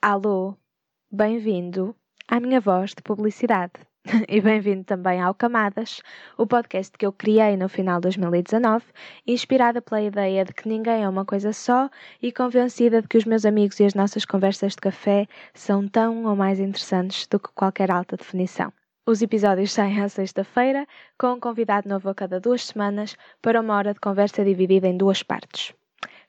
Alô, bem-vindo à minha voz de publicidade. e bem-vindo também ao Camadas, o podcast que eu criei no final de 2019, inspirada pela ideia de que ninguém é uma coisa só e convencida de que os meus amigos e as nossas conversas de café são tão ou mais interessantes do que qualquer alta definição. Os episódios saem à sexta-feira, com um convidado novo a cada duas semanas, para uma hora de conversa dividida em duas partes.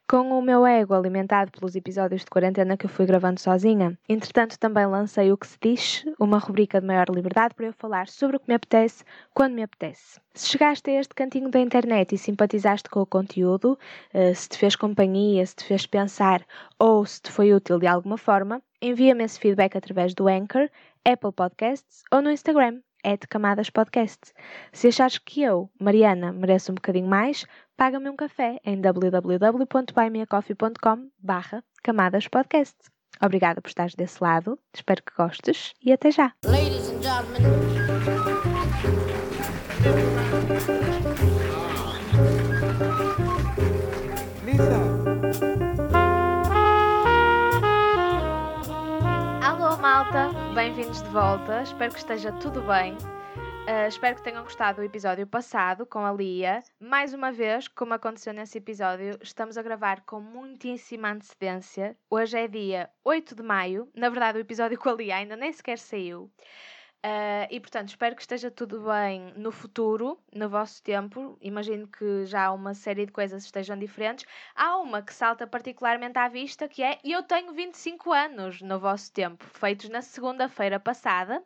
Com o meu ego alimentado pelos episódios de quarentena que eu fui gravando sozinha, entretanto também lancei o que se diz, uma rubrica de maior liberdade para eu falar sobre o que me apetece, quando me apetece. Se chegaste a este cantinho da internet e simpatizaste com o conteúdo, eh, se te fez companhia, se te fez pensar ou se te foi útil de alguma forma, envia-me esse feedback através do Anchor, Apple Podcasts ou no Instagram, é de Camadas Podcast. Se achares que eu, Mariana, mereço um bocadinho mais, paga-me um café em www.buymeacoffee.com barra Camadas Podcast. Obrigada por estares desse lado, espero que gostes e até já! Ladies and gentlemen. Alô malta, bem-vindos de volta, espero que esteja tudo bem. Uh, espero que tenham gostado do episódio passado com a Lia. Mais uma vez, como aconteceu nesse episódio, estamos a gravar com muitíssima antecedência. Hoje é dia 8 de maio. Na verdade, o episódio com a Lia ainda nem sequer saiu. Uh, e portanto, espero que esteja tudo bem no futuro, no vosso tempo. Imagino que já uma série de coisas estejam diferentes. Há uma que salta particularmente à vista que é Eu tenho 25 anos no vosso tempo, feitos na segunda-feira passada.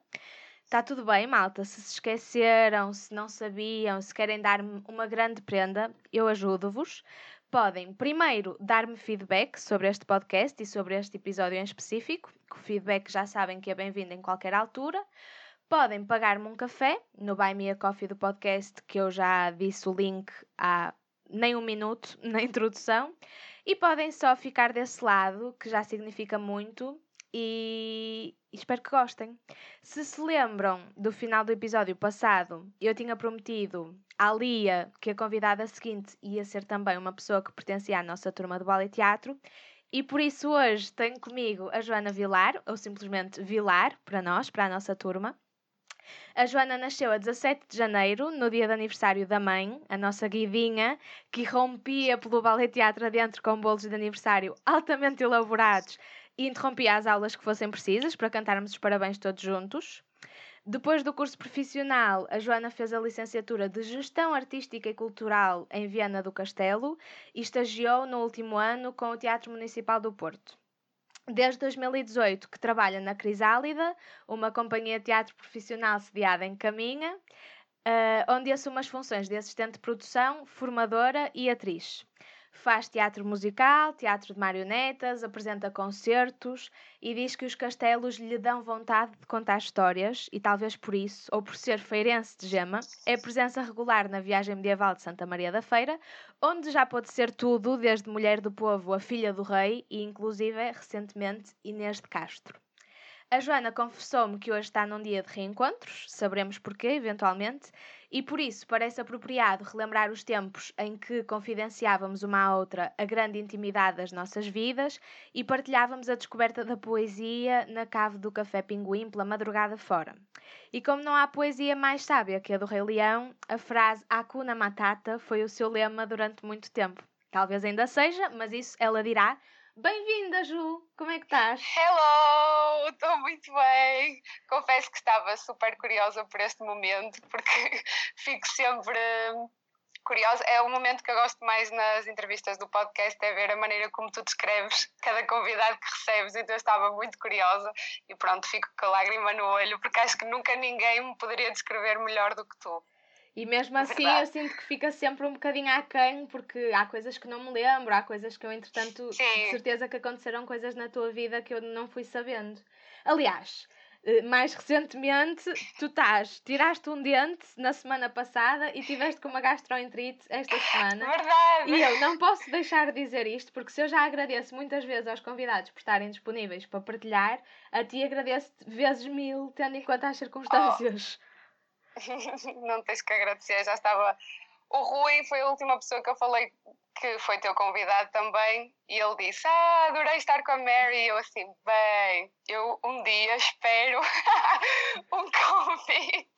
Está tudo bem, malta. Se se esqueceram, se não sabiam, se querem dar-me uma grande prenda, eu ajudo-vos. Podem, primeiro, dar-me feedback sobre este podcast e sobre este episódio em específico, que o feedback já sabem que é bem-vindo em qualquer altura. Podem pagar-me um café no Buy Me a Coffee do podcast, que eu já disse o link há nem um minuto na introdução. E podem só ficar desse lado, que já significa muito, e espero que gostem. Se se lembram do final do episódio passado, eu tinha prometido à Lia que a convidada seguinte ia ser também uma pessoa que pertencia à nossa turma de bola e teatro. E por isso hoje tenho comigo a Joana Vilar, ou simplesmente Vilar, para nós, para a nossa turma. A Joana nasceu a 17 de janeiro, no dia de aniversário da mãe, a nossa guidinha, que rompia pelo ballet teatro adentro com bolos de aniversário altamente elaborados e interrompia as aulas que fossem precisas para cantarmos os parabéns todos juntos. Depois do curso profissional, a Joana fez a licenciatura de Gestão Artística e Cultural em Viana do Castelo e estagiou no último ano com o Teatro Municipal do Porto. Desde 2018 que trabalha na Crisálida, uma companhia de teatro profissional sediada em Caminha, uh, onde assume as funções de assistente de produção, formadora e atriz. Faz teatro musical, teatro de marionetas, apresenta concertos e diz que os castelos lhe dão vontade de contar histórias e talvez por isso, ou por ser feirense de gema, é presença regular na viagem medieval de Santa Maria da Feira, onde já pode ser tudo, desde mulher do povo a filha do rei e inclusive recentemente Inês de Castro. A Joana confessou-me que hoje está num dia de reencontros, saberemos porquê, eventualmente, e por isso parece apropriado relembrar os tempos em que confidenciávamos uma à outra a grande intimidade das nossas vidas e partilhávamos a descoberta da poesia na cave do Café Pinguim pela madrugada fora. E como não há poesia mais sábia que a do Rei Leão, a frase Hakuna Matata foi o seu lema durante muito tempo. Talvez ainda seja, mas isso ela dirá Bem-vinda, Ju! Como é que estás? Hello! Estou muito bem! Confesso que estava super curiosa por este momento, porque fico sempre curiosa. É o momento que eu gosto mais nas entrevistas do podcast, é ver a maneira como tu descreves cada convidado que recebes. Então eu estava muito curiosa e pronto, fico com a lágrima no olho, porque acho que nunca ninguém me poderia descrever melhor do que tu. E mesmo assim Verdade. eu sinto que fica sempre um bocadinho aquém, porque há coisas que não me lembro, há coisas que eu, entretanto, Sim. de certeza que aconteceram coisas na tua vida que eu não fui sabendo. Aliás, eh, mais recentemente, tu estás, tiraste um dente na semana passada e tiveste com uma gastroenterite esta semana. Verdade! E eu não posso deixar de dizer isto, porque se eu já agradeço muitas vezes aos convidados por estarem disponíveis para partilhar, a ti agradeço vezes mil, tendo em conta as circunstâncias. Oh. não tens que agradecer, já estava O Rui foi a última pessoa que eu falei que foi teu convidado também, e ele disse: Ah, adorei estar com a Mary. E eu assim, bem, eu um dia espero um convite.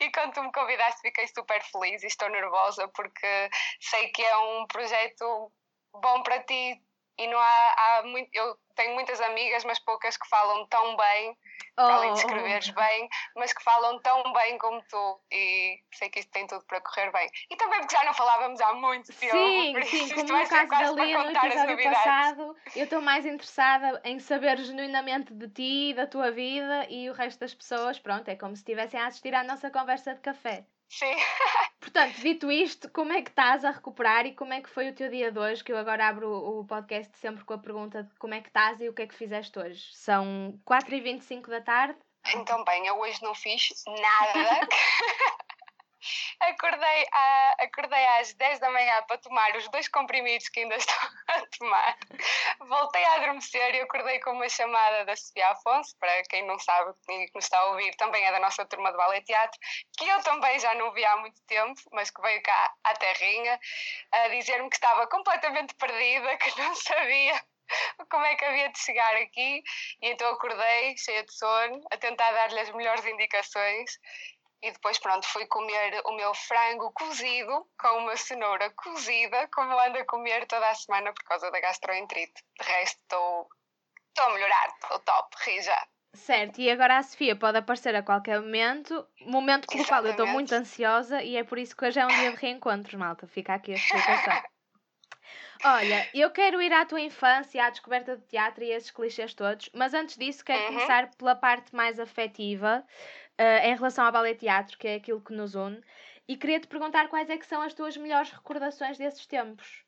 E quando tu me convidaste, fiquei super feliz e estou nervosa porque sei que é um projeto bom para ti e não há, há muito. Eu tenho muitas amigas, mas poucas que falam tão bem, oh. além de escreveres bem, mas que falam tão bem como tu. E sei que isto tem tudo para correr bem. E também porque já não falávamos há muito tempo. Sim, sim, como no caso da Lia no episódio passado, eu estou mais interessada em saber genuinamente de ti, da tua vida e o resto das pessoas. Pronto, é como se estivessem a assistir à nossa conversa de café. Sim. Portanto, dito isto, como é que estás a recuperar e como é que foi o teu dia de hoje? Que eu agora abro o podcast sempre com a pergunta de como é que estás e o que é que fizeste hoje. São 4h25 da tarde. Então, bem, eu hoje não fiz nada. Acordei, à, acordei às 10 da manhã para tomar os dois comprimidos que ainda estou a tomar. Voltei a adormecer e acordei com uma chamada da Sofia Afonso, para quem não sabe e que nos está a ouvir, também é da nossa turma de ballet teatro, que eu também já não vi há muito tempo, mas que veio cá à terrinha, a dizer-me que estava completamente perdida, que não sabia como é que havia de chegar aqui e então acordei cheia de sono a tentar dar-lhe as melhores indicações e depois, pronto, fui comer o meu frango cozido com uma cenoura cozida, como ando a comer toda a semana por causa da gastroenterite. De resto, estou a melhorar, estou top, ri já. Certo, e agora a Sofia pode aparecer a qualquer momento, momento com o qual eu estou muito ansiosa e é por isso que hoje é um dia de reencontros, malta. Fica aqui a explicação. Olha, eu quero ir à tua infância, à descoberta do teatro e esses clichês todos, mas antes disso quero uhum. começar pela parte mais afetiva uh, em relação ao ballet teatro, que é aquilo que nos une, e queria te perguntar quais é que são as tuas melhores recordações desses tempos.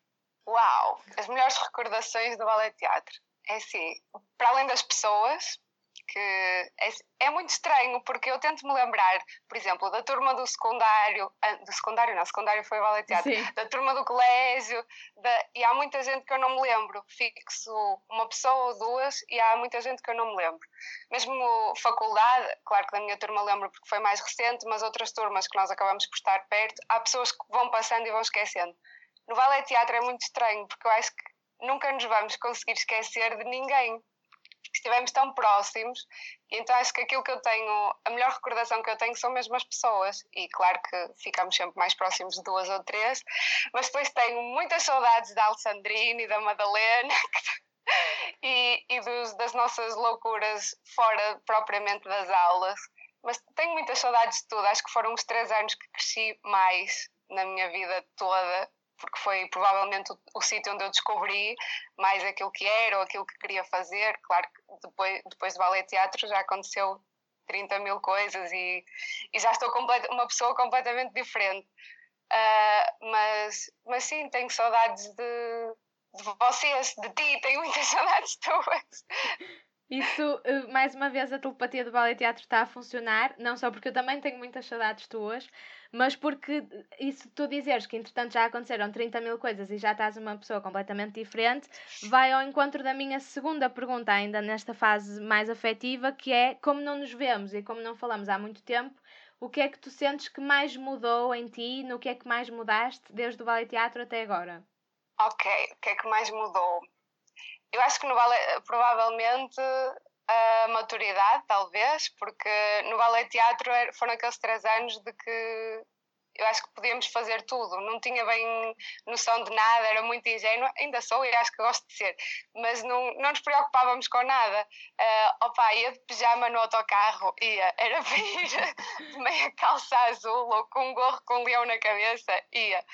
Uau! As melhores recordações do ballet teatro. É assim, para além das pessoas, que é, é, muito estranho porque eu tento me lembrar, por exemplo, da turma do secundário, ah, do secundário não, secundário foi o ballet teatro, Sim. da turma do colégio, da, e há muita gente que eu não me lembro, fixo uma pessoa ou duas e há muita gente que eu não me lembro. Mesmo faculdade, claro que da minha turma lembro porque foi mais recente, mas outras turmas que nós acabamos por estar perto, há pessoas que vão passando e vão esquecendo. No ballet teatro é muito estranho porque eu acho que nunca nos vamos conseguir esquecer de ninguém estivemos tão próximos, então acho que aquilo que eu tenho, a melhor recordação que eu tenho são mesmo as pessoas, e claro que ficamos sempre mais próximos de duas ou três, mas depois tenho muitas saudades da Alessandrina e da Madalena. e, e dos, das nossas loucuras fora propriamente das aulas. Mas tenho muitas saudades de tudo. Acho que foram os três anos que cresci mais na minha vida toda porque foi provavelmente o, o sítio onde eu descobri mais aquilo que era ou aquilo que queria fazer. Claro que depois, depois do ballet teatro já aconteceu 30 mil coisas e, e já estou uma pessoa completamente diferente. Uh, mas, mas sim, tenho saudades de, de vocês, de ti, tenho muitas saudades tuas. Isso, eh, mais uma vez, a telepatia do ballet teatro está a funcionar, não só porque eu também tenho muitas saudades tuas, mas porque isso tu dizeres que entretanto já aconteceram 30 mil coisas e já estás uma pessoa completamente diferente, vai ao encontro da minha segunda pergunta, ainda nesta fase mais afetiva, que é como não nos vemos e como não falamos há muito tempo, o que é que tu sentes que mais mudou em ti, no que é que mais mudaste desde o ballet teatro até agora? Ok, o que é que mais mudou? Eu acho que no ballet, provavelmente a maturidade, talvez, porque no ballet teatro foram aqueles três anos de que eu acho que podíamos fazer tudo, não tinha bem noção de nada, era muito ingênua, ainda sou e acho que gosto de ser, mas não, não nos preocupávamos com nada. Uh, opa, ia de pijama no autocarro, ia, era para ir de meia calça azul ou com um gorro com um leão na cabeça, ia.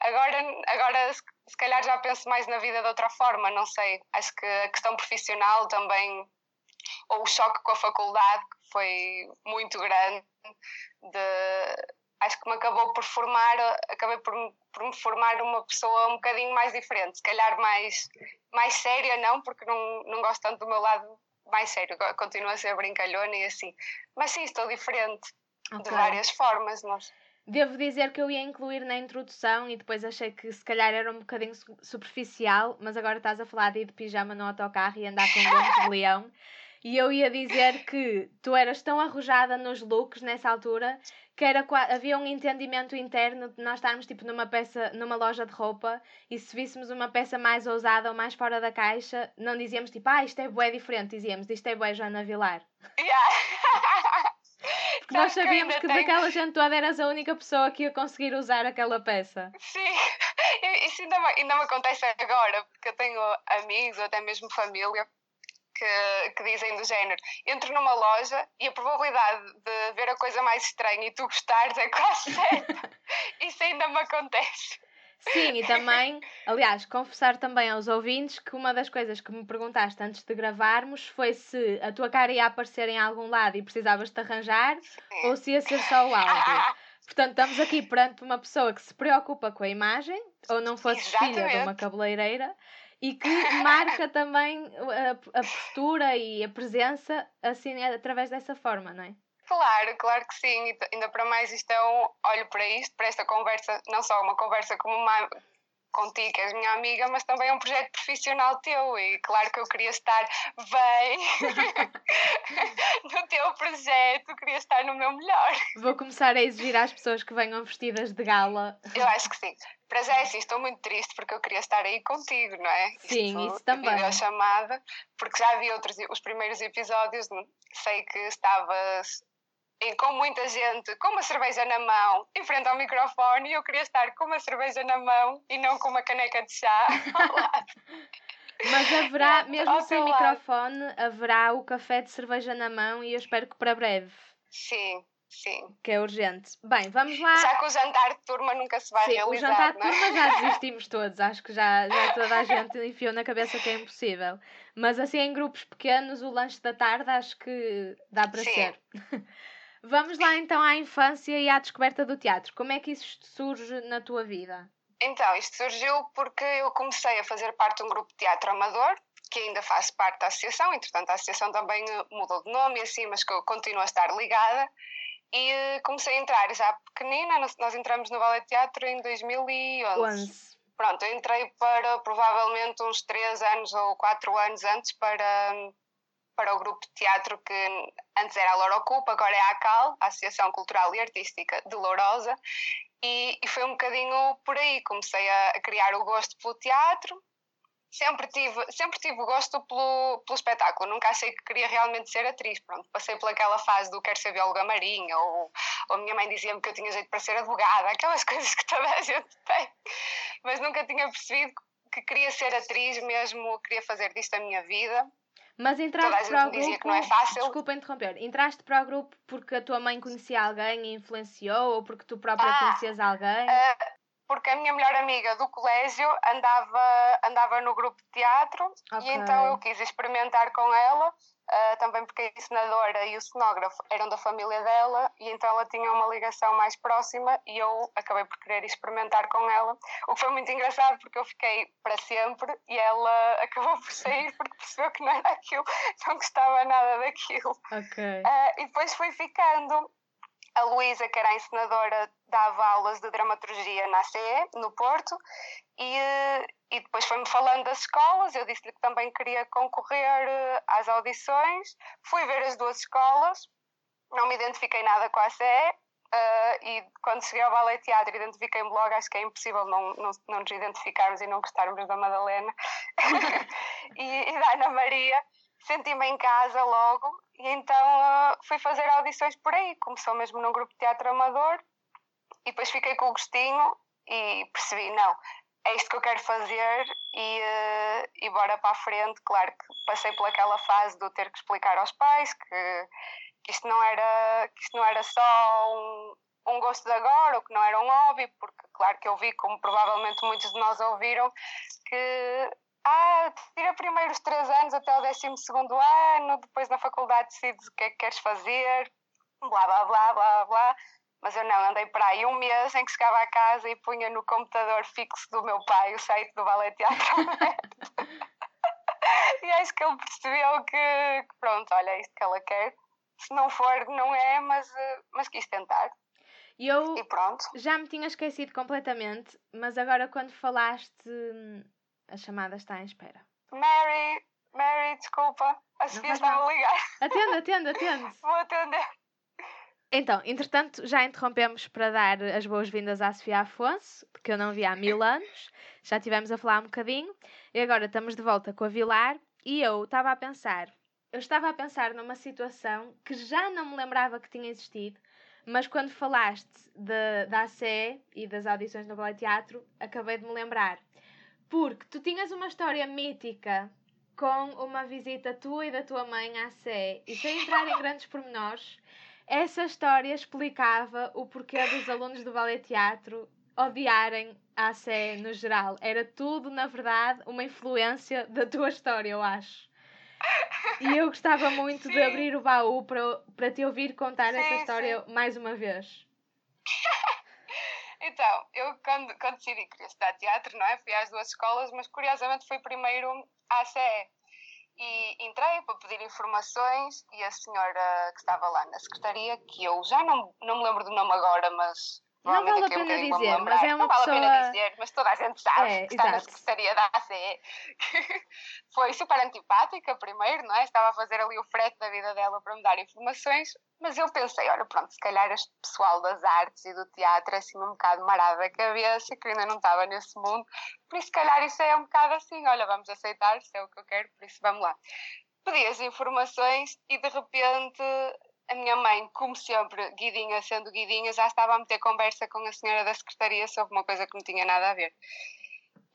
Agora, agora se calhar já penso mais na vida de outra forma, não sei. Acho que a questão profissional também ou o choque com a faculdade, que foi muito grande, de, acho que me acabou por formar, acabei por, por me formar uma pessoa um bocadinho mais diferente, se calhar mais, mais séria, não, porque não, não gosto tanto do meu lado mais sério, continuo a ser brincalhona e assim, mas sim, estou diferente okay. de várias formas. Nós. Devo dizer que eu ia incluir na introdução e depois achei que se calhar era um bocadinho superficial, mas agora estás a falar de ir de pijama no autocarro e andar com dentes de leão. E eu ia dizer que tu eras tão arrojada nos looks nessa altura que era, havia um entendimento interno de nós estarmos tipo numa peça, numa loja de roupa e se víssemos uma peça mais ousada ou mais fora da caixa, não dizíamos tipo, ah, isto é bué diferente, dizíamos, isto é bué Joana Vilar. Yeah. Porque nós sabíamos que, que tenho... daquela gente toda eras a única pessoa que ia conseguir usar aquela peça. Sim, isso ainda me, ainda me acontece agora, porque eu tenho amigos ou até mesmo família que, que dizem do género: entro numa loja e a probabilidade de ver a coisa mais estranha e tu gostares é quase certa. Isso ainda me acontece. Sim, e também, aliás, confessar também aos ouvintes que uma das coisas que me perguntaste antes de gravarmos foi se a tua cara ia aparecer em algum lado e precisavas te arranjar Sim. ou se ia ser só o áudio. Portanto, estamos aqui perante uma pessoa que se preocupa com a imagem, ou não fosse filha de uma cabeleireira, e que marca também a, a postura e a presença assim através dessa forma, não é? Claro, claro que sim. E ainda para mais isto é um olho para isto, para esta conversa, não só uma conversa como uma contigo, que és minha amiga, mas também é um projeto profissional teu e claro que eu queria estar bem no teu projeto, queria estar no meu melhor. Vou começar a exigir às pessoas que venham vestidas de gala. Eu acho que sim. Para já é assim, estou muito triste porque eu queria estar aí contigo, não é? Sim, Isto, isso também. A chamada, porque já vi outros, os primeiros episódios, sei que estavas e com muita gente com uma cerveja na mão em frente ao microfone e eu queria estar com uma cerveja na mão e não com uma caneca de chá ao lado. Mas haverá, mesmo sem microfone, haverá o café de cerveja na mão e eu espero que para breve. Sim, sim. Que é urgente. Bem, vamos lá. Já que o jantar de turma nunca se vai sim, realizar. O jantar de é? turma já desistimos todos. Acho que já, já toda a gente enfiou na cabeça que é impossível. Mas assim, em grupos pequenos, o lanche da tarde acho que dá para sim. ser. Vamos lá então à infância e à descoberta do teatro. Como é que isso surge na tua vida? Então, isto surgiu porque eu comecei a fazer parte de um grupo de teatro amador, que ainda faço parte da associação, entretanto a associação também mudou de nome e assim, mas que eu continuo a estar ligada. E eh, comecei a entrar já pequenina, nós entramos no Ballet Teatro em 2011. 11. Pronto, eu entrei para provavelmente uns 3 anos ou 4 anos antes para para o grupo de teatro que antes era a Lourocupa, agora é a ACAL, a Associação Cultural e Artística de Lourosa, e, e foi um bocadinho por aí, comecei a, a, criar o gosto pelo teatro, sempre tive, sempre tive gosto pelo, pelo espetáculo, nunca achei que queria realmente ser atriz, pronto, passei pelaquela fase do quero ser bióloga marinha, ou, ou a minha mãe dizia-me que eu tinha jeito para ser advogada, aquelas coisas que toda a gente tem, mas nunca tinha percebido que queria ser atriz mesmo, queria fazer disto a minha vida, mas entraste para o grupo. Que não é fácil. Desculpa interromper. Entraste para o grupo porque a tua mãe conhecia alguém e influenciou ou porque tu própria ah, conhecias alguém? Uh, porque a minha melhor amiga do colégio andava, andava no grupo de teatro okay. e então eu quis experimentar com ela Uh, também porque a ensinadora e o cenógrafo eram da família dela e então ela tinha uma ligação mais próxima e eu acabei por querer experimentar com ela. O que foi muito engraçado porque eu fiquei para sempre e ela acabou por sair porque percebeu que não era aquilo, não gostava nada daquilo. Okay. Uh, e depois fui ficando. A Luísa, que era a ensinadora, dava aulas de dramaturgia na CE, no Porto, e, e depois foi-me falando das escolas. Eu disse-lhe que também queria concorrer eh, às audições. Fui ver as duas escolas, não me identifiquei nada com a CE. Uh, eh, e quando cheguei ao Ballet Teatro identifiquei-me logo, acho que é impossível não, não, não nos identificarmos e não gostarmos da Madalena e, e da Ana Maria senti-me em casa logo então uh, fui fazer audições por aí. Começou mesmo num grupo de teatro amador e depois fiquei com o gostinho e percebi, não, é isto que eu quero fazer e, uh, e bora para a frente. Claro que passei pelaquela fase de ter que explicar aos pais que, que, isto, não era, que isto não era só um, um gosto de agora, ou que não era um hobby, porque claro que eu vi, como provavelmente muitos de nós ouviram, que ah, tira primeiro os três anos até o décimo segundo ano, depois na faculdade decides o que é que queres fazer, blá blá blá blá blá. Mas eu não, andei para aí um mês em que chegava a casa e punha no computador fixo do meu pai o site do Ballet Teatro E acho que ele percebeu que, que, pronto, olha, é isto que ela quer. Se não for, não é, mas, eh, mas quis tentar. E eu e pronto. já me tinha esquecido completamente, mas agora quando falaste, a chamada está em espera. Mary, Mary, desculpa. A Sofia estava a ligar. Atende, atende, atende. Vou atender. Então, entretanto, já interrompemos para dar as boas-vindas à Sofia Afonso, que eu não vi há mil anos. Já tivemos a falar um bocadinho. E agora estamos de volta com a Vilar. E eu estava a pensar, eu estava a pensar numa situação que já não me lembrava que tinha existido, mas quando falaste de, da ACE e das audições no Ballet Teatro, acabei de me lembrar. Porque tu tinhas uma história mítica com uma visita tua e da tua mãe à ACE, e sem entrar em grandes pormenores, essa história explicava o porquê dos alunos do Ballet Teatro odiarem a ACE no geral. Era tudo, na verdade, uma influência da tua história, eu acho. E eu gostava muito sim. de abrir o baú para, para te ouvir contar sim, essa história sim. mais uma vez. então, eu quando, quando decidi que queria estudar teatro, não é? Fui às duas escolas, mas curiosamente fui primeiro à ACE. E entrei para pedir informações e a senhora que estava lá na secretaria, que eu já não, não me lembro do nome agora, mas não vale a pena dizer, mas é uma não pessoa... vale a pena dizer, mas toda a gente sabe é, que está na secretaria da ACE. foi super antipática primeiro, não é? Estava a fazer ali o frete da vida dela para me dar informações, mas eu pensei, olha, pronto, se calhar este pessoal das artes e do teatro é assim um bocado marado a cabeça, que ainda não estava nesse mundo, por isso se calhar isso é um bocado assim, olha, vamos aceitar, se é o que eu quero, por isso vamos lá. Pedi as informações e de repente a minha mãe, como sempre, guidinha sendo guidinha, já estava a meter conversa com a senhora da secretaria sobre uma coisa que não tinha nada a ver.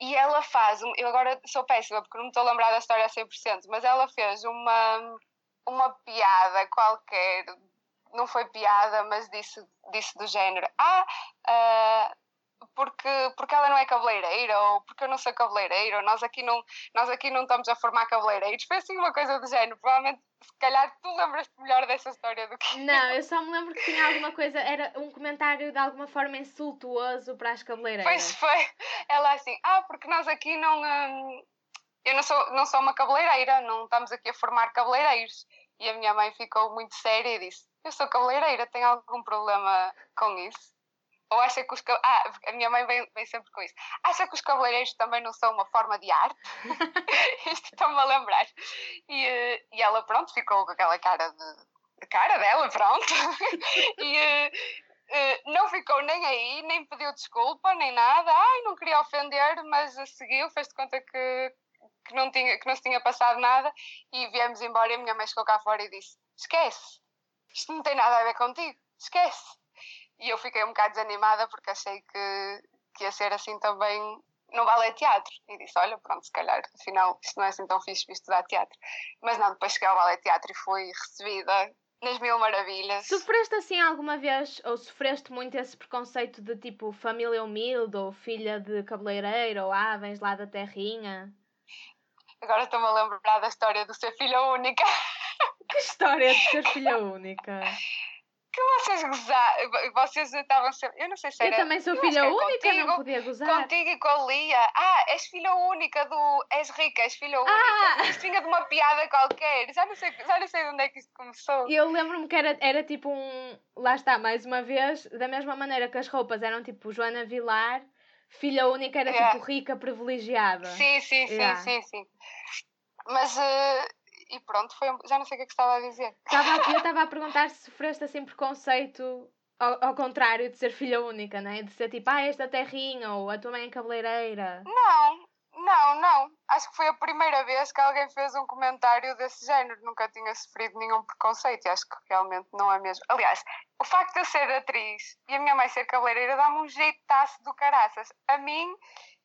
E ela faz, eu agora sou péssima porque não me estou a lembrar da história a 100%, mas ela fez uma, uma piada qualquer, não foi piada, mas disse, disse do género: Ah, uh, porque, porque ela não é cabeleireira ou porque eu não sou cabeleireira ou nós aqui não, nós aqui não estamos a formar cabeleireiros. Foi assim uma coisa do género. Provavelmente, se calhar, tu lembras-te melhor dessa história do que Não, eu só me lembro que tinha alguma coisa, era um comentário de alguma forma insultuoso para as cabeleireiras. Pois foi. Ela assim, ah, porque nós aqui não. Hum, eu não sou, não sou uma cabeleireira, não estamos aqui a formar cabeleireiros. E a minha mãe ficou muito séria e disse: Eu sou cabeleireira, tem algum problema com isso? Ou acha que os. Ah, a minha mãe vem, vem sempre com isso. Acha que os cabeleireiros também não são uma forma de arte? Isto está-me a lembrar. E, eh, e ela, pronto, ficou com aquela cara de. Cara dela, pronto. e. Uh, não ficou nem aí, nem pediu desculpa, nem nada. Ai, não queria ofender, mas seguiu, fez de conta que, que, não tinha, que não se tinha passado nada e viemos embora. E a minha mãe chegou cá fora e disse: Esquece, isto não tem nada a ver contigo, esquece. E eu fiquei um bocado desanimada porque achei que, que ia ser assim também no ballet teatro. E disse: Olha, pronto, se calhar, afinal, isto não é assim tão fixe para estudar teatro. Mas não, depois cheguei ao ballet teatro e fui recebida nas mil maravilhas. Sofreste assim alguma vez, ou sofreste muito esse preconceito de tipo família humilde, ou filha de cabeleireiro, ou ah, vens lá da terrinha? Agora estou-me a lembrar da história de ser filha única. Que história de ser filha única? Que vocês gozaram, vocês estavam sempre, eu não sei se era... Eu também sou filha única, contigo, não podia gozar. Contigo e com a Lia. Ah, és filha única do... És rica, és filha única. Ah. Isto vinha de uma piada qualquer, já não sei, já não sei de onde é que isto começou. Eu lembro-me que era, era tipo um... Lá está, mais uma vez, da mesma maneira que as roupas eram tipo Joana Vilar, filha única era yeah. tipo rica, privilegiada. Sim, sim, sim, yeah. sim, sim. Mas... Uh e pronto, foi, já não sei o que é que estava a dizer. eu estava a perguntar se sofreste assim preconceito ao, ao, contrário de ser filha única, né? De ser tipo, ah, esta terrinha ou a tua mãe é cabeleireira. Não, não, não. Acho que foi a primeira vez que alguém fez um comentário desse género. Nunca tinha sofrido nenhum preconceito e acho que realmente não é mesmo. Aliás, o facto de eu ser atriz e a minha mãe ser cabeleireira dá-me um jeitaço do caraças. A mim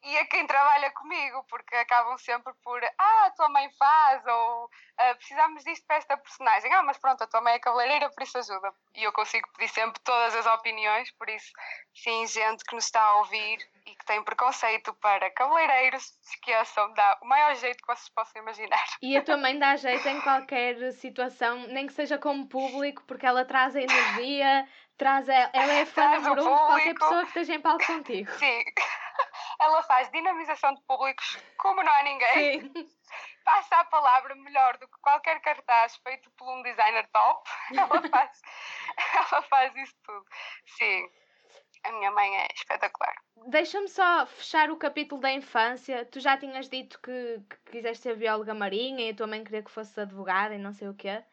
e a quem trabalha comigo, porque acabam sempre por ah, a tua mãe faz, ou ah, precisamos disto para esta personagem. Ah, mas pronto, a tua mãe é cabeleireira, por isso ajuda. E eu consigo pedir sempre todas as opiniões, por isso, sim, gente que nos está a ouvir e que tem preconceito para cabeleireiros, esqueçam, dá o maior jeito que vocês possam imaginar. E a tua mãe dá jeito em qualquer situação, nem que seja como público, porque ela traz a energia, traz a, ela é fã número um de qualquer pessoa que esteja em palco contigo. Sim. Ela faz dinamização de públicos como não há ninguém. Sim. Passa a palavra melhor do que qualquer cartaz feito por um designer top. Ela faz, ela faz isso tudo. Sim. a minha mãe é espetacular. Deixa-me só fechar o capítulo da infância. Tu já tinhas dito que, que quiseste ser bióloga marinha e a tua mãe queria que fosse advogada e não sei o quê.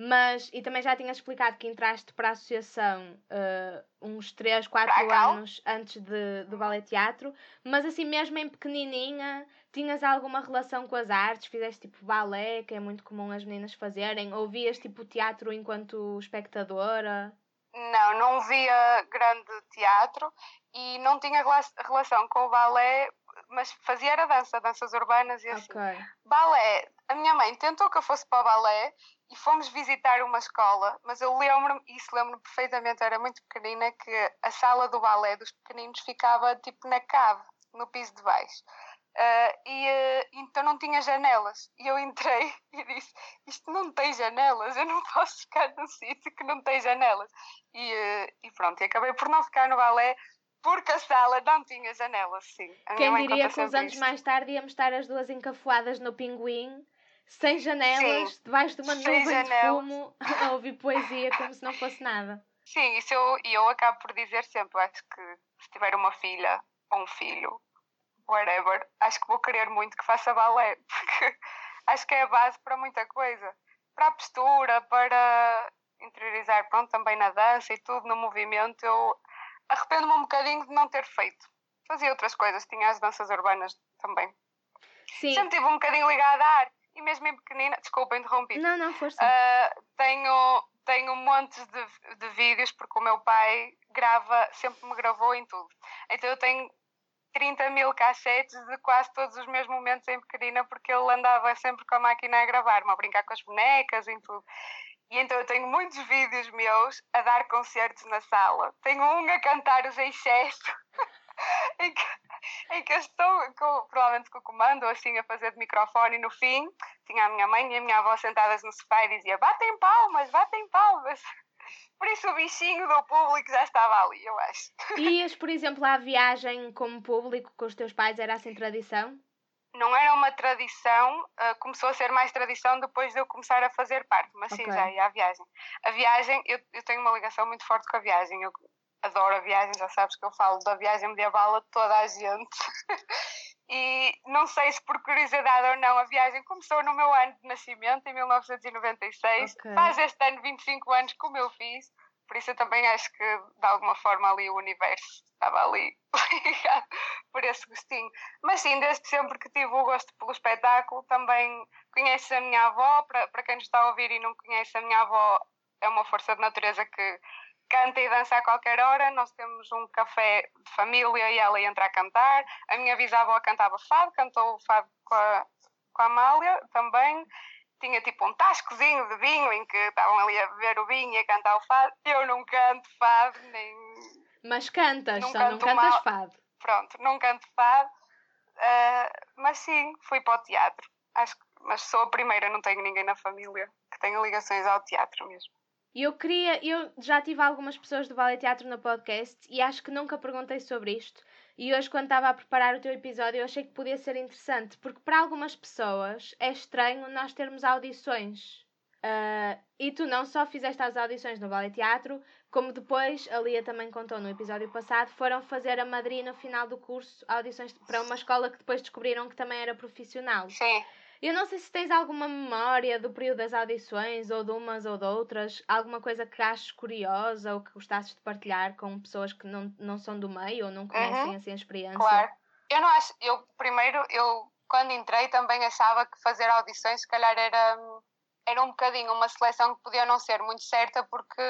Mas, e também já tinhas explicado que entraste para a associação uh, uns 3, 4 anos antes de, do ballet teatro, mas assim mesmo em pequenininha, tinhas alguma relação com as artes? Fizeste tipo balé, que é muito comum as meninas fazerem? Ouvias tipo teatro enquanto espectadora? Não, não via grande teatro e não tinha relação com o balé, mas fazia era dança, danças urbanas e assim. Okay. Balé, a minha mãe tentou que eu fosse para o balé e fomos visitar uma escola, mas eu lembro-me, isso lembro-me perfeitamente, era muito pequenina, que a sala do balé dos pequeninos ficava tipo na cave, no piso de baixo. Uh, e uh, então não tinha janelas. E eu entrei e disse: Isto não tem janelas, eu não posso ficar num sítio que não tem janelas. E, uh, e pronto, e acabei por não ficar no balé porque a sala não tinha janelas, sim. Quem diria que uns anos isto. mais tarde íamos estar as duas encafuadas no pinguim, sem janelas, sim, debaixo de uma nuvem de fumo, a ouvir poesia como se não fosse nada. Sim, isso eu, eu acabo por dizer sempre: acho que se tiver uma filha ou um filho, whatever, acho que vou querer muito que faça balé, porque acho que é a base para muita coisa. Para a postura, para interiorizar, pronto, também na dança e tudo, no movimento, eu arrependo-me um bocadinho de não ter feito. Fazia outras coisas, tinha as danças urbanas também. Sim. Sempre tive um bocadinho ligada à arte. E mesmo em pequenina, desculpa, interrompi. Não, não, força. Uh, tenho, tenho montes de, de vídeos, porque o meu pai grava, sempre me gravou em tudo. Então eu tenho 30 mil cassetes de quase todos os meus momentos em pequenina, porque ele andava sempre com a máquina a gravar-me, a brincar com as bonecas e tudo. E então eu tenho muitos vídeos meus a dar concertos na sala. Tenho um a cantar os excesso, em, que, em que eu estou com, provavelmente com o comando assim a fazer de microfone e no fim tinha a minha mãe e a minha avó sentadas no sofá e dizia batem palmas, batem palmas. Por isso o bichinho do público já estava ali, eu acho. Ias, por exemplo, à viagem como público com os teus pais, era assim tradição? Não era uma tradição, uh, começou a ser mais tradição depois de eu começar a fazer parte, mas sim, okay. já ia à viagem. A viagem, eu, eu tenho uma ligação muito forte com a viagem, eu adoro a viagem, já sabes que eu falo da viagem medieval a toda a gente. E não sei se por curiosidade ou não, a viagem começou no meu ano de nascimento, em 1996. Okay. Faz este ano 25 anos como eu fiz, por isso eu também acho que de alguma forma ali o universo estava ali ligado por esse gostinho. Mas sim, desde sempre que tive o gosto pelo espetáculo, também conheço a minha avó, para, para quem nos está a ouvir e não conhece a minha avó, é uma força de natureza que canta e dança a qualquer hora. Nós temos um café de família e ela entra a cantar. A minha bisavó cantava fado, cantou o fado com a, com a Amália também. Tinha tipo um tascozinho de vinho em que estavam ali a beber o vinho e a cantar o fado. Eu não canto fado, nem. Mas cantas, não só não cantas mal. fado. Pronto, não canto fado. Uh, mas sim, fui para o teatro. Acho que, mas sou a primeira, não tenho ninguém na família que tenha ligações ao teatro mesmo. E eu queria, eu já tive algumas pessoas do Ballet Teatro no podcast e acho que nunca perguntei sobre isto. E hoje, quando estava a preparar o teu episódio, eu achei que podia ser interessante, porque para algumas pessoas é estranho nós termos audições. Uh, e tu não só fizeste as audições no Ballet Teatro, como depois, a Lia também contou no episódio passado, foram fazer a madrinha no final do curso audições para uma escola que depois descobriram que também era profissional. Sim. Eu não sei se tens alguma memória do período das audições, ou de umas ou de outras, alguma coisa que aches curiosa ou que gostasses de partilhar com pessoas que não, não são do meio ou não conhecem uhum. assim a experiência. Claro. Eu não acho, eu primeiro, eu quando entrei também achava que fazer audições se calhar era, era um bocadinho uma seleção que podia não ser muito certa porque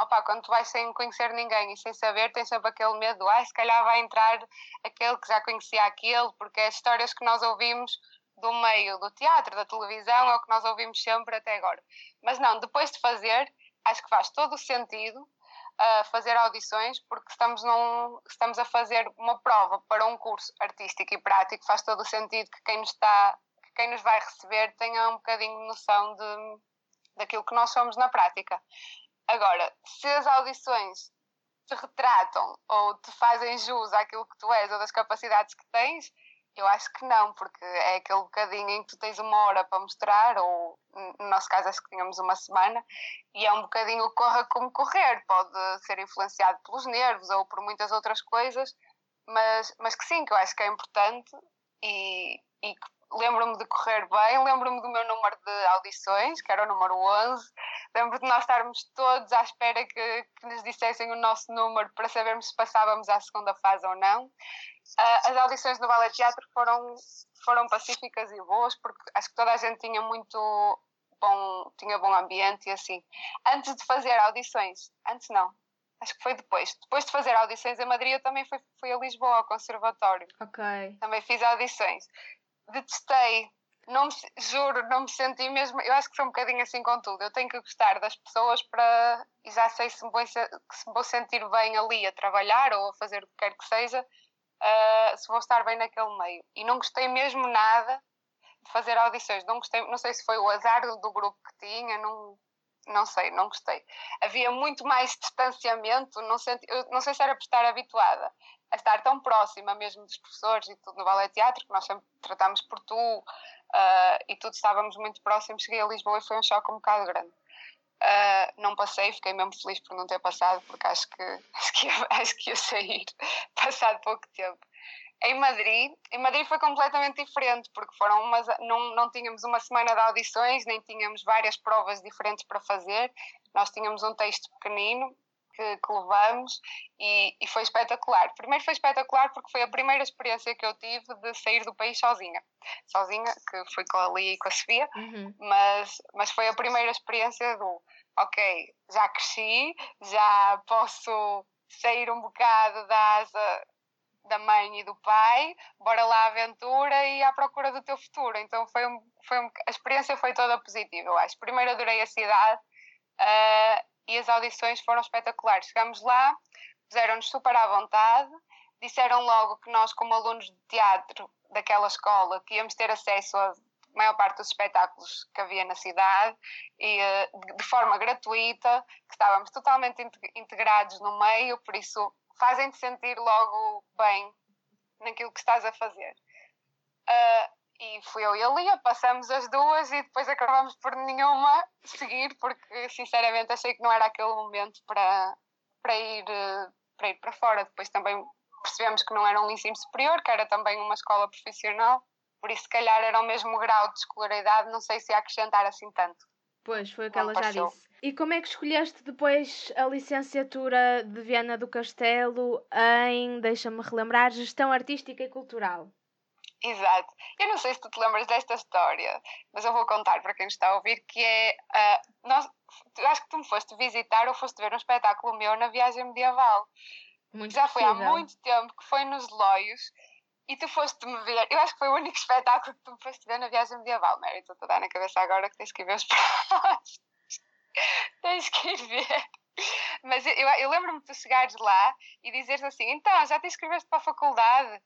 opa, quando tu vais sem conhecer ninguém e sem saber, tens sempre aquele medo, ah, se calhar vai entrar aquele que já conhecia aquele, porque as histórias que nós ouvimos do meio do teatro, da televisão, é o que nós ouvimos sempre até agora. Mas não, depois de fazer, acho que faz todo o sentido uh, fazer audições, porque estamos, num, estamos a fazer uma prova para um curso artístico e prático, faz todo o sentido que quem nos está, que quem nos vai receber tenha um bocadinho de noção de, daquilo que nós somos na prática. Agora, se as audições te retratam ou te fazem jus àquilo que tu és ou das capacidades que tens, Eu acho que não, porque é aquele bocadinho em que tu tens uma hora para mostrar, ou no nosso caso acho que tínhamos uma semana, e é um bocadinho corra como correr, pode ser influenciado pelos nervos ou por muitas outras coisas, mas, mas que sim, que eu acho que é importante e, e lembro-me de correr bem, lembro-me do meu número de audições, que era o número 11, lembro de nós estarmos todos à espera que, que nos dissessem o nosso número para sabermos se passávamos à segunda fase ou não. Uh, as audições no Ballet Teatro foram, foram pacíficas e boas, porque acho que toda a gente tinha muito bom, tinha bom ambiente e assim. Antes de fazer audições, antes não, acho que foi depois. Depois de fazer audições em Madrid, eu também fui, fui a Lisboa, ao Conservatório. Ok. Também fiz audições. Detestei, não me, juro, não me senti mesmo. Eu acho que foi um bocadinho assim com tudo. Eu tenho que gostar das pessoas para. E já sei se me vou, se me vou sentir bem ali a trabalhar ou a fazer o que quer que seja, uh, se vou estar bem naquele meio. E não gostei mesmo nada de fazer audições. Não gostei, não sei se foi o azar do grupo que tinha, não, não sei, não gostei. Havia muito mais distanciamento, não, senti, não sei se era por estar habituada a estar tão próxima mesmo dos professores e tudo no ballet teatro, que nós sempre tratámos por tu uh, e tudo estávamos muito próximos. Cheguei a Lisboa e foi um choque um bocado grande. Uh, não passei, fiquei mesmo feliz por não ter passado, porque acho que, acho que, ia, acho que ia sair passado pouco tempo. Em Madrid, em Madrid foi completamente diferente, porque foram umas, não, não tínhamos uma semana de audições, nem tínhamos várias provas diferentes para fazer. Nós tínhamos um texto pequenino que, que levamos e, e, foi espetacular. Primeiro foi espetacular porque foi a primeira experiência que eu tive de sair do país sozinha. Sozinha, que fui com a Lia e com a Sofia, uhum. mas, mas foi a primeira experiência do ok, já cresci, já posso sair um bocado da asa da mãe e do pai, bora lá à aventura e à procura do teu futuro. Então foi, um, foi um, a experiência foi toda positiva, eu acho. Primeiro adorei a cidade uh, e as audições foram espetaculares. Chegamos lá, puseram-nos super à vontade, disseram logo que nós, como alunos de teatro daquela escola, que íamos ter acesso a maior parte dos espetáculos que havia na cidade e uh, de forma gratuita, que estávamos totalmente integrados no meio, por isso fazem-te sentir logo bem naquilo que estás a fazer. Uh, e fui eu e a Lia, passamos as duas e depois acabamos por nenhuma seguir, porque sinceramente achei que não era aquele momento para, para, ir, para ir para fora. Depois também percebemos que não era um ensino superior, que era também uma escola profissional, por isso se calhar era o mesmo grau de escolaridade, não sei se ia acrescentar assim tanto. Pois, foi o que ela já disse. E como é que escolheste depois a licenciatura de Viana do Castelo em, deixa-me relembrar, Gestão Artística e Cultural? Exato. Eu não sei se tu te lembras desta história, mas eu vou contar para quem está a ouvir, que é... Uh, nós, acho que tu me foste visitar ou foste ver um espetáculo meu na viagem medieval. Muito Já possível. foi há muito tempo, que foi nos Loios, e tu foste-me ver, eu acho que foi o único espetáculo que tu me foste ver na viagem medieval, Mary, estou a dar na cabeça agora que tens que ver os próximos. Tens que ir ver. Mas eu, eu lembro-me de tu chegares lá e dizeres assim: então, já te inscreveste para a faculdade?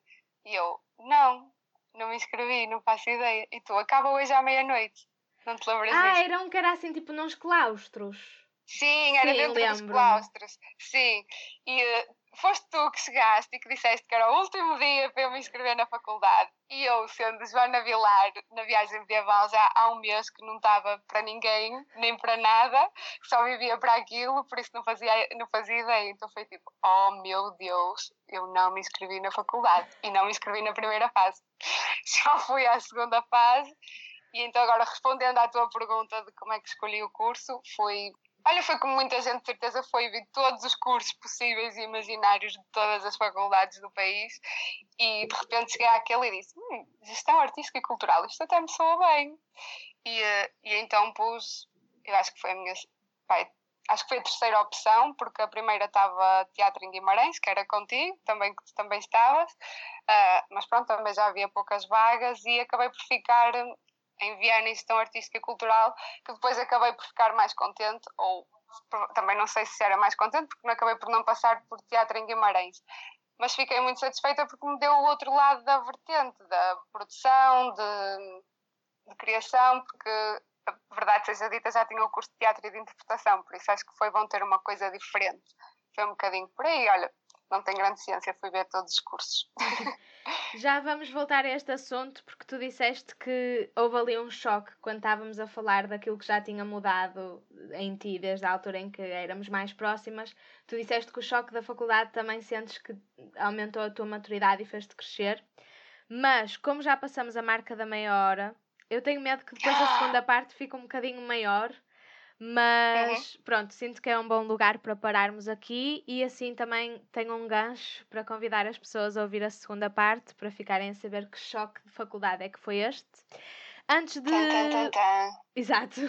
E eu: não, não me inscrevi, não faço ideia. E tu: acaba hoje à meia-noite. Não te lembras ah, disso? Ah, era um que era assim, tipo, nos claustros. Sim, era Sim, dentro lembro. dos claustros. Sim. E uh, foste tu que chegaste e que disseste que era o último dia para eu me inscrever na faculdade. E eu, sendo Joana Vilar, na viagem medieval já há um mês que não estava para ninguém, nem para nada, só vivia para aquilo, por isso não fazia, não fazia ideia. Então foi tipo, oh meu Deus, eu não me inscrevi na faculdade. E não me inscrevi na primeira fase. Só fui à segunda fase. E então agora respondendo à tua pergunta de como é que escolhi o curso, foi Olha, foi como muita gente, de certeza, foi vi todos os cursos possíveis e imaginários de todas as faculdades do país e de repente cheguei àquele e disse: hum, gestão artística e cultural, isto até me soa bem. E, eh, e então pus, eu acho que foi a minha. Pai, acho que foi a terceira opção, porque a primeira estava Teatro em Guimarães, que era contigo, também que tu também estavas, uh, mas pronto, também já havia poucas vagas e acabei por ficar em Viana em gestão artística e cultural, que depois acabei por ficar mais contente, ou também não sei se era mais contente, porque não acabei por não passar por teatro em Guimarães. Mas fiquei muito satisfeita porque me deu o outro lado da vertente, da produção, de, de criação, porque a verdade seja dita, já tinha o curso de teatro e de interpretação, por isso acho que foi bom ter uma coisa diferente. Foi um bocadinho por aí, olha, não tem grande ciência, fui ver todos os cursos. Já vamos voltar a este assunto, porque tu disseste que houve ali um choque quando estávamos a falar daquilo que já tinha mudado em ti desde a altura em que éramos mais próximas. Tu disseste que o choque da faculdade também sentes que aumentou a tua maturidade e fez-te crescer. Mas, como já passamos a marca da meia hora, eu tenho medo que depois a segunda parte fique um bocadinho maior mas uhum. pronto, sinto que é um bom lugar para pararmos aqui e assim também tenho um gancho para convidar as pessoas a ouvir a segunda parte para ficarem a saber que choque de faculdade é que foi este. Antes de. Exato.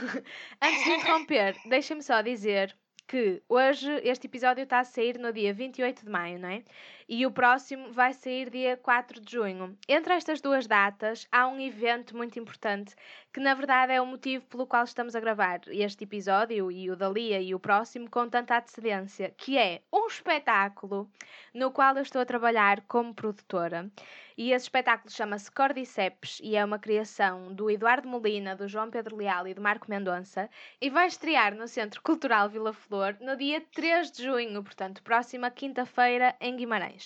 Antes de interromper, deixem-me só dizer que hoje este episódio está a sair no dia 28 de maio, não é? E o próximo vai sair dia 4 de junho. Entre estas duas datas há um evento muito importante que na verdade é o motivo pelo qual estamos a gravar este episódio e o da Lia e o próximo com tanta antecedência, que é um espetáculo no qual eu estou a trabalhar como produtora. E esse espetáculo chama-se Cordyceps e é uma criação do Eduardo Molina, do João Pedro Leal e do Marco Mendonça e vai estrear no Centro Cultural Vila Flor no dia 3 de junho, portanto, próxima quinta-feira em Guimarães.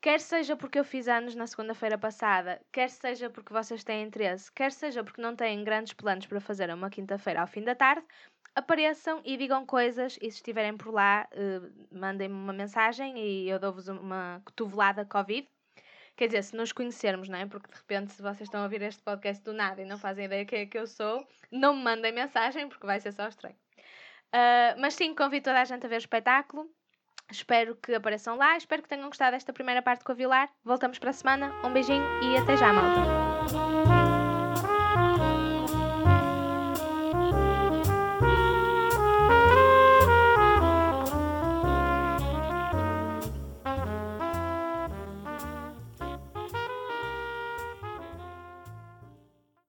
Quer seja porque eu fiz anos na segunda-feira passada, quer seja porque vocês têm interesse, quer seja porque não têm grandes planos para fazer uma quinta-feira ao fim da tarde, apareçam e digam coisas e se estiverem por lá, uh, mandem-me uma mensagem e eu dou-vos uma cotovelada Covid Quer dizer, se nos conhecermos, não é? Porque de repente, se vocês estão a ouvir este podcast do nada e não fazem ideia quem é que eu sou, não me mandem mensagem, porque vai ser só estranho. Uh, mas sim, convido toda a gente a ver o espetáculo. Espero que apareçam lá. Espero que tenham gostado desta primeira parte com a Vilar. Voltamos para a semana. Um beijinho e até já, malta.